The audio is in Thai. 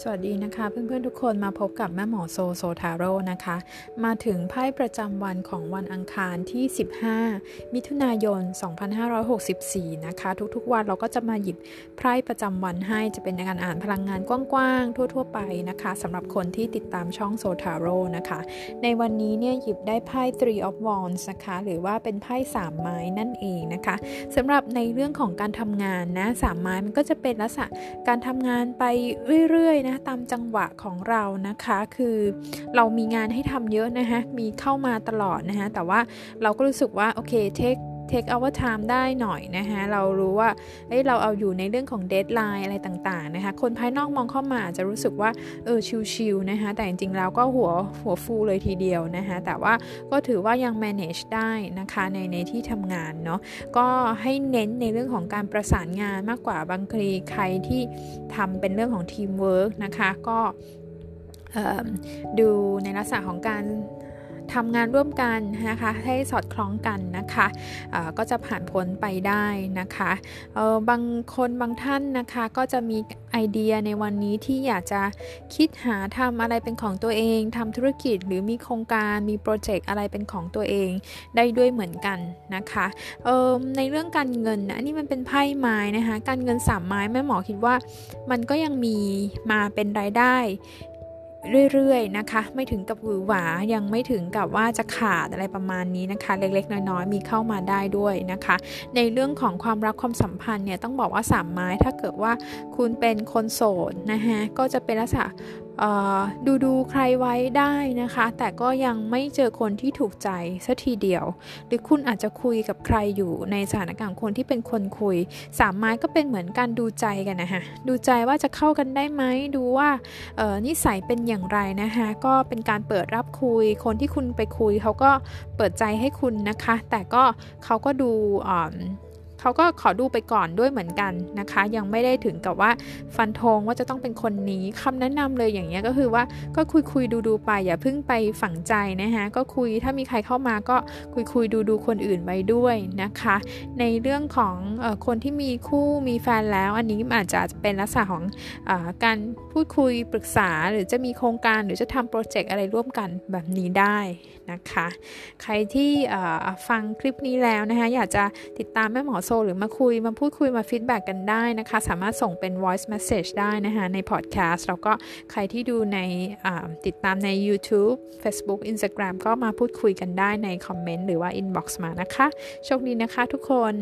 สวัสดีนะคะ เพื่อนๆทุกคนมาพบกับแม่หมอโซโซทาโร่นะคะ มาถึงไพ่ประจำวันของวันอังคารที่ 15 มิถุนายน 2564 นะคะ ทุกๆวันเราก็จะมาหยิบไพ่ประจำวันให้จะเป็นการอ่านพลังงานกว้างๆ ทั่วๆ ไปนะคะสำหรับคนที่ติดตามช่องโซทาโร่นะคะ ในวันนี้เนี่ยหยิบได้ไพ่ Three of Wands นะคะ หรือว่าเป็นไพ่สามไม้นั่นเองนะคะสำหรับในเรื่องของการทำงานนะสามไม้มันก็จะเป็นลักษณะการทำงานไปเรื่อยนะตามจังหวะของเรานะคะ คือเรามีงานให้ทำเยอะนะคะมีเข้ามาตลอดนะคะแต่ว่าเราก็รู้สึกว่าโอเคเทค take our time ได้หน่อยนะคะเรารู้ว่าเอ้ยเราเอาอยู่ในเรื่องของ deadline อะไรต่างๆนะคะคนภายนอกมองเข้ามาจะรู้สึกว่าเออชิลๆนะคะแต่จริงๆแล้วก็หัวหัวฟูเลยทีเดียวนะคะแต่ว่าก็ถือว่ายัง manage ได้นะคะในในที่ทำงานเนาะก็ให้เน้นในเรื่องของการประสานงานมากกว่าบางทีใครที่ทำเป็นเรื่องของ teamwork นะคะก็ดูในลักษณะของการ ทำงานร่วมกันนะคะให้สอดคล้องกันนะคะก็จะผ่านพ้นไปได้นะคะบางคนบางท่านนะคะก็จะมีไอเดียในวันนี้ที่อยากจะคิดหาทำอะไรเป็นของตัวเองทำธุรกิจหรือมีโครงการมีโปรเจกต์อะไรเป็นของตัวเองได้ด้วยเหมือนกันนะคะในเรื่องการเงินนะนี่มันเป็นไพ่ไม้นะคะการเงินสามไม้แม่หมอคิดว่ามันก็ยังมีมาเป็นรายได้ เรื่อยๆนะคะ ไม่ถึงกับหวือหวายังไม่ถึงกับว่าจะขาดอะไรประมาณนี้นะคะ เล็กๆ น้อยๆมีเข้ามาได้ด้วยนะคะ ในเรื่องของความรักความสัมพันธ์เนี่ยต้องบอกว่าสามไม้ถ้าเกิดว่าคุณเป็นคนโสดนะคะก็จะเป็นลักษณะ ดูดูใครไว้ได้นะคะ แต่ก็ยังไม่เจอคนที่ถูกใจสัทีเดียว หรือคุณอาจจะคุยกับใครอยู่ในสถานการณ์คนที่เป็นคนคุย สามไม้ก็เป็นเหมือนการดูใจกันนะคะดูใจว่าจะเข้ากันได้ไหมดูว่านิสัยเป็นอย่างไรนะคะก็เป็นการเปิดรับคุย คนที่คุณไปคุยเขาก็เปิดใจให้คุณนะคะ แต่ก็เขาก็ดูอ่า เขาก็ขอดูไปก่อนด้วยเหมือนกันนะคะ ยังไม่ได้ถึงกับว่าฟันธงว่าจะต้องเป็นคนนี้คำแนะนำเลยอย่างเงี้ยก็คือว่าก็คุยคุยดูดูไป อย่าเพิ่งไปฝังใจนะคะก็คุยถ้ามีใครเข้ามาก็คุยคุยดูดูคนอื่นไปด้วยนะคะ ในเรื่องของอคนที่มีคู่มีแฟนแล้ว อันนี้อาจจะเป็นลักษณะของอการพูดคุยปรึกษาหรือจะมีโครงการหรือจะทำโปรเจกต์อะไรร่วมกันแบบนี้ได้นะคะ ใครที่ฟังคลิปนี้แล้วนะคะอยากจะติดตามแม่หมอโซหรือมาคุยมาพูดคุยมา feedback กันได้นะคะ สามารถส่งเป็น voice message ได้นะคะใน podcast แล้วก็ใครที่ดูในติดตามใน YouTube Facebook Instagram ก็มาพูดคุยกันได้ในคอมเมนต์หรือว่า inbox มานะคะ โชคดีนะคะทุกคน